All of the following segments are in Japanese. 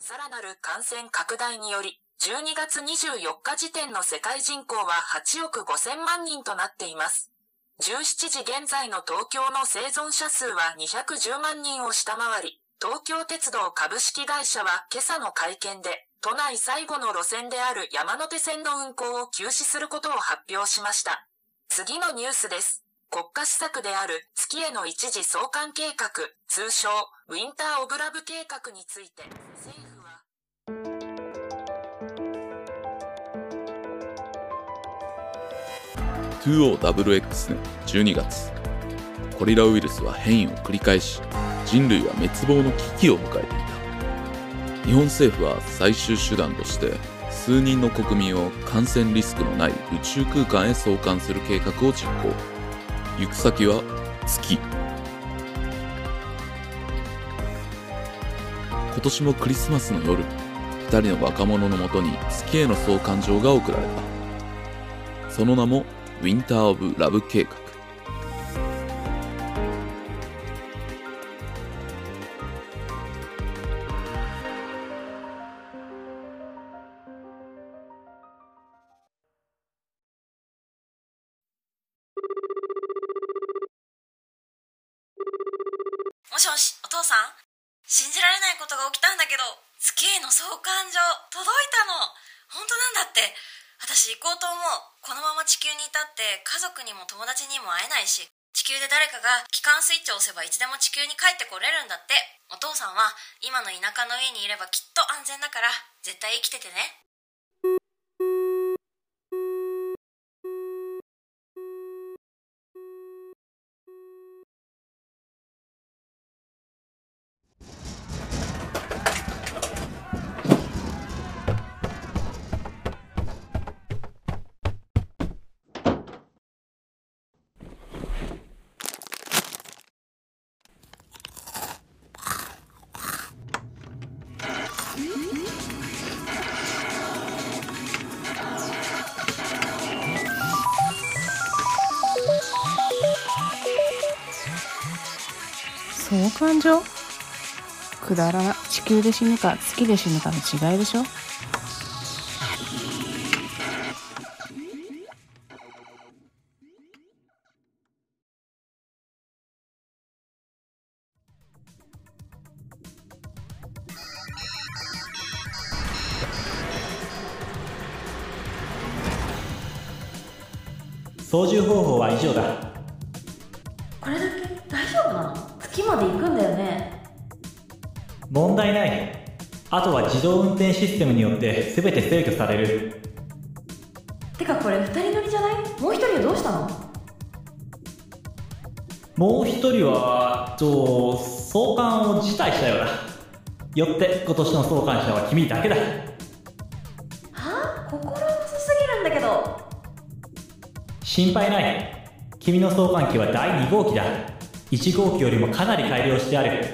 さらなる感染拡大により、12月24日時点の世界人口は8億5000万人となっています。17時現在の東京の生存者数は210万人を下回り、東京鉄道株式会社は今朝の会見で、都内最後の路線である山手線の運行を休止することを発表しました。次のニュースです。国家施策である月への一時送還計画、通称ウィンター・オブ・ラブ計画について、政府は 20XX 年12月。コリラウイルスは変異を繰り返し人類は滅亡の危機を迎えていた。日本政府は最終手段として数人の国民を感染リスクのない宇宙空間へ送還する計画を実行。行く先は月。今年もクリスマスの夜2人の若者のもとに月への相関状が送られた。その名もウィンター・オブ・ラブ計画たの本当なんだって。私行こうと思う。このまま地球にいたって家族にも友達にも会えないし、地球で誰かが帰還スイッチを押せばいつでも地球に帰ってこれるんだって。お父さんは今の田舎の家にいればきっと安全だから、絶対生きててね。相関状くだらな地球で死ぬか月で死ぬかの違いでしょ？操縦方法は以上だ。月まで行くんだよね。問題ないあとは自動運転システムによって全て制御される。てかこれ二人乗りじゃない？もう一人はどうしたの？もう一人はと送還を辞退したようだ。よって今年の送還者は君だけだ。は？あ心細すぎるんだけど。心配ない。君の送還機は第2号機だ1号機よりもかなり改良してある。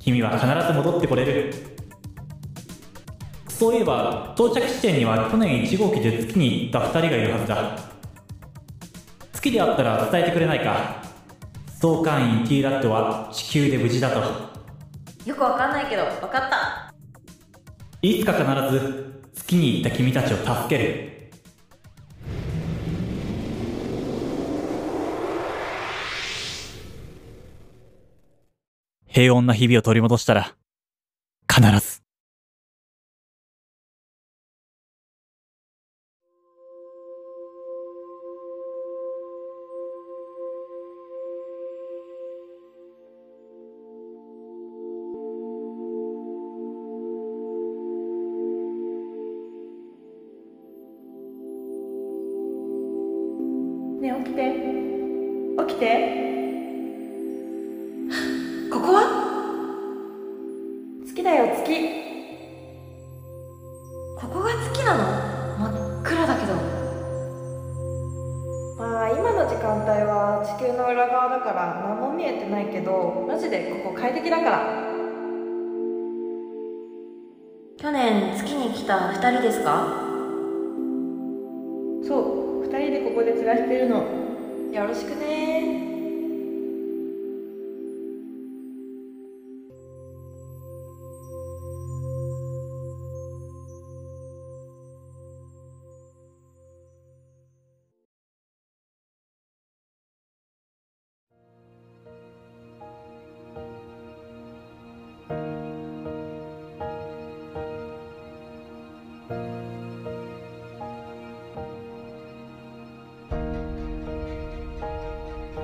君は必ず戻ってこれる。そういえば到着地点には去年1号機で月に行った2人がいるはずだ。月であったら伝えてくれないか。送還員 T ラットは地球で無事だと。よくわかんないけど、わかった。いつか必ず月に行った君たちを助ける平穏な日々を取り戻したら必ず何も見えてないけどマジでここ快適だから。去年月に来た二人ですか？そう二人でここで暮らしてるの。よろしくね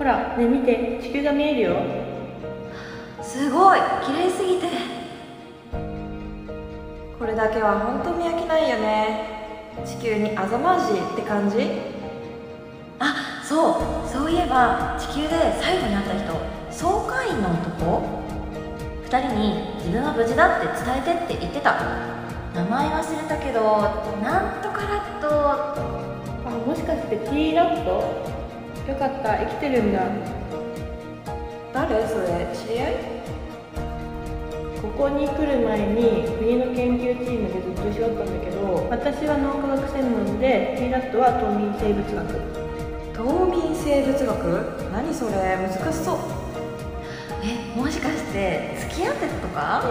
ほらね見て地球が見えるよ。すごい綺麗すぎて。これだけは本当見飽きないよね。地球にあざましって感じ？あそう。そういえば地球で最後に会った人総会員の男？2人に自分は無事だって伝えてって言ってた。名前忘れたけどなんとかラットあもしかして T ラット？よかった生きてるんだ。誰それ？知り合い？ここに来る前に国の研究チームでずっと一緒だったんだけど私は脳科学専門で T ラットは冬眠生物学。冬眠生物学？何それ？難しそう。えもしかして付き合ってたとか？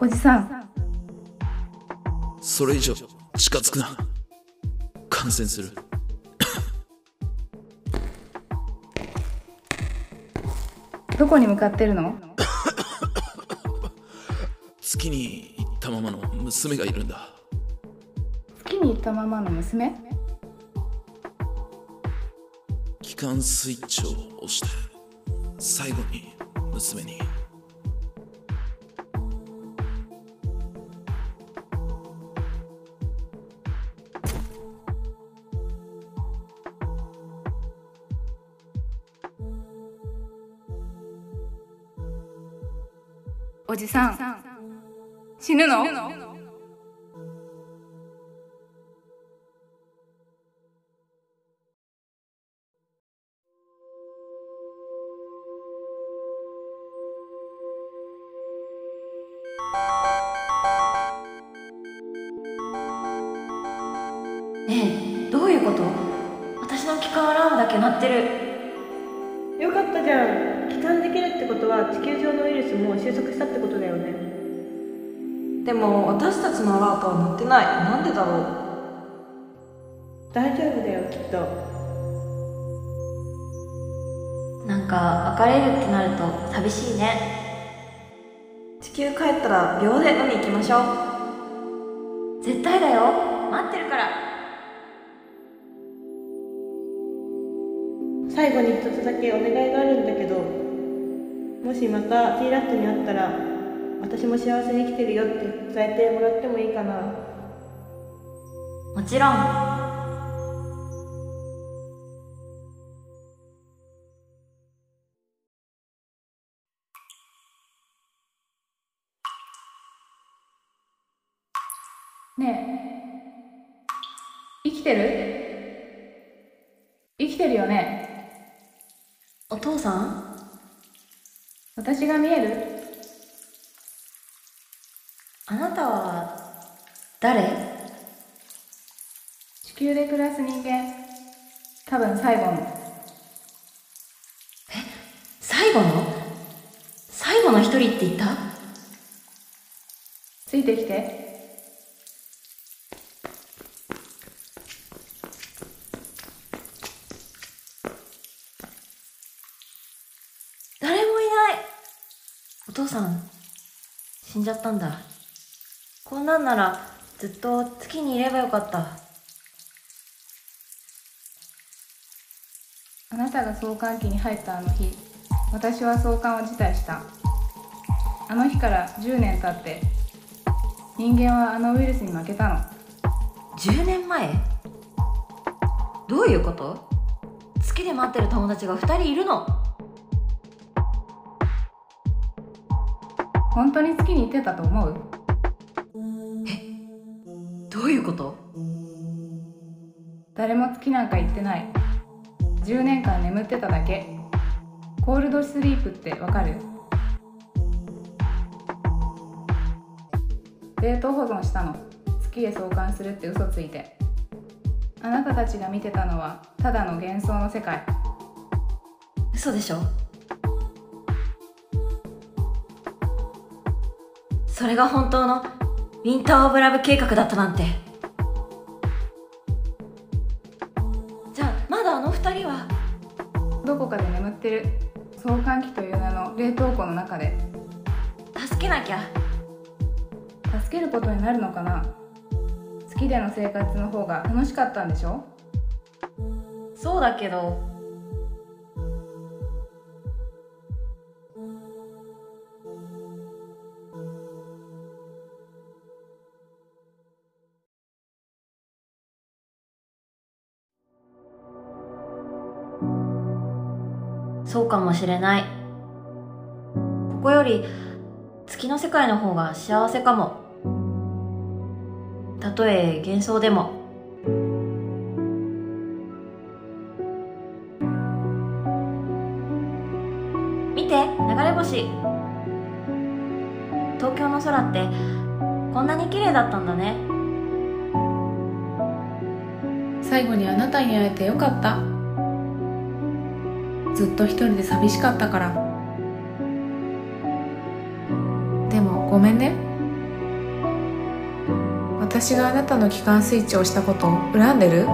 おじさん。それ以上近づくな。感染する。どこに向かってるの？月に行ったままの娘がいるんだ。月に行ったままの娘？気管スイッチを押して最後に娘におじさん。死ぬの？ねえどういうこと？私の気管アラームだけ鳴ってる。スも収束したってことだよね。でも私たちのアラートは鳴ってない。なんでだろう？大丈夫だよきっと。なんか別れるってなると寂しいね。地球帰ったら秒で飲み行きましょう。絶対だよ。待ってるから。最後に一つだけお願いがあるんだけどもしまた T ラットに会ったら私も幸せに生きてるよって伝えてもらってもいいかな。もちろん。ねえ。生きてる？生きてるよね。お父さん？私が見える？あなたは誰？地球で暮らす人間。多分最後の。最後の？最後の一人って言った？ついてきて誰もいないお父さん死んじゃったんだ。こんなんならずっと月にいればよかった。あなたが創刊期に入ったあの日私は創刊を辞退した。あの日から10年経って人間はあのウイルスに負けたの。10年前？どういうこと？月で待ってる友達が2人いるの？本当に好きに言ってたと思う？えどういうこと？誰も好きなんか言ってない。10年間眠ってただけ。コールドスリープってわかる？冷凍保存したの。月へ送還するって嘘ついて。あなたたちが見てたのはただの幻想の世界。嘘でしょ？それが本当のウィンター・オブ・ラブ計画だったなんて。じゃあまだあの二人は？どこかで眠ってる。送還機という名の冷凍庫の中で。助けなきゃ。助けることになるのかな？月での生活の方が楽しかったんでしょ？そうだけどしれない。ここより月の世界の方が幸せかも。たとえ幻想でも。見て流れ星。東京の空ってこんなに綺麗だったんだね。最後にあなたに会えてよかった。ずっと一人で寂しかったから。でもごめんね。私があなたの帰還スイッチを押したことを恨んでる？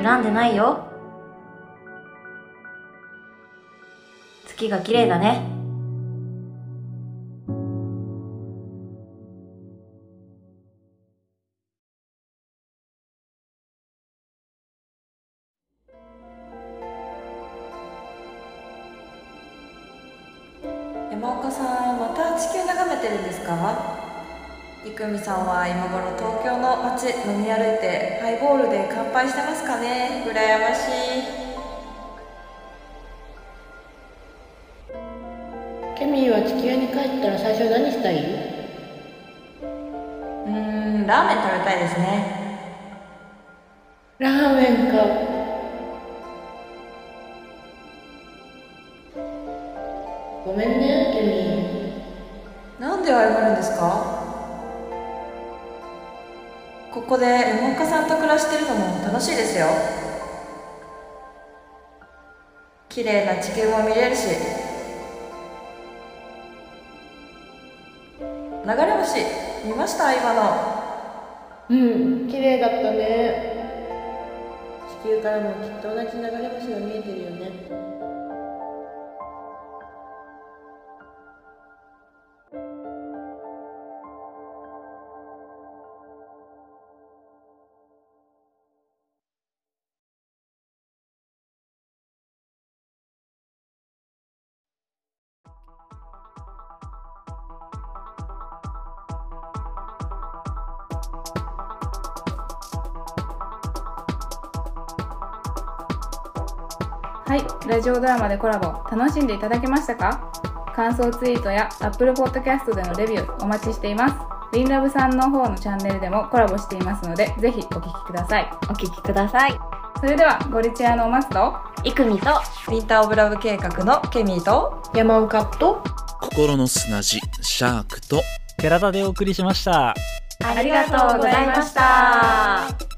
恨んでないよ。月が綺麗だね。ハイボールで乾杯してますかね？羨ましい。ケミーは地球に帰ったら最初何したい？うーんラーメン食べたいですね。ラーメンか。ごめんねケミなんで謝るんですか？ここで山岡さんと暮らしてるのも楽しいですよ。綺麗な地球も見れるし流れ星見ました？今の。うん綺麗だったね。地球からもきっと同じ流れ星が見えてるよねはいラジオドラマでコラボ楽しんでいただけましたか？感想ツイートや Apple Podcast でのレビューお待ちしています。リンラブさんの方のチャンネルでもコラボしていますのでぜひお聞きください。お聞きください。それではゴリチアのお松といくみとウィンター・オブ・ラブ計画のケミーと山岡と心の砂地シャークと寺田でお送りしました。ありがとうございました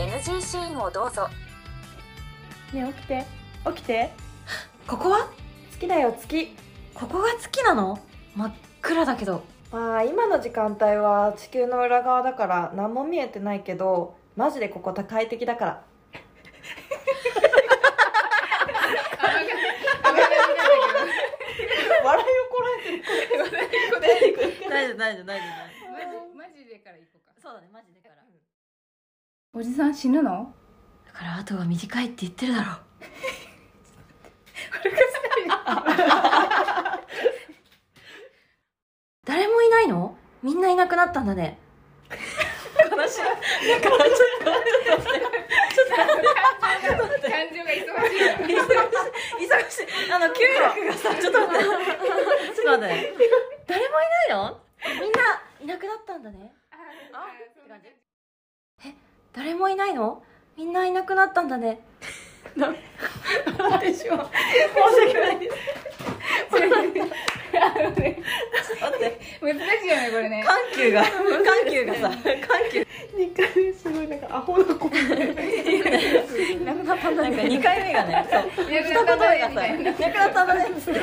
NG シーンをどうぞ。ね起きて。起きて。ここは？月だよ月。ここが月なの？真っ暗だけど。まあ今の時間帯は地球の裏側だから何も見えてないけどマジでここ快適だから。笑いをこらえてる。大丈夫大丈夫大丈夫。大丈マジでから行こうか。夫そうだねマジでからおじさん死ぬの？だから後が短いって言ってるだろ。誰もいないの？みんないなくなったんだね。話だからちょっとちょっ感情が忙しい。忙しい。忙しいあの嗅覚がさちょっと待って。ちょっと待って。誰もいないの？みんないなくなったんだね。あって感じ。え誰もいないの？みんないなくなったんだね。私は申し訳ない。です待って。難しいよねこれね。緩急が。緩急がさ。緩急。2回目すごいなんかアホな子なくなったんだなんか2回目がねそう。二目がさみたいななくなったんだね。っつって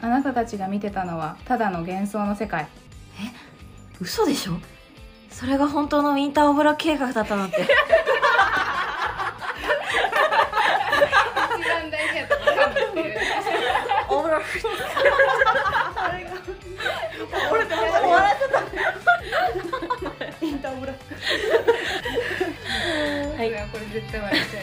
あなたたちが見てたのはただの幻想の世界嘘でしょ？それが本当のウィンターオブラ計画だったなんて。一番大事なとこ噛むっていう オブラ俺笑っちゃったはい。これ絶対笑っちゃう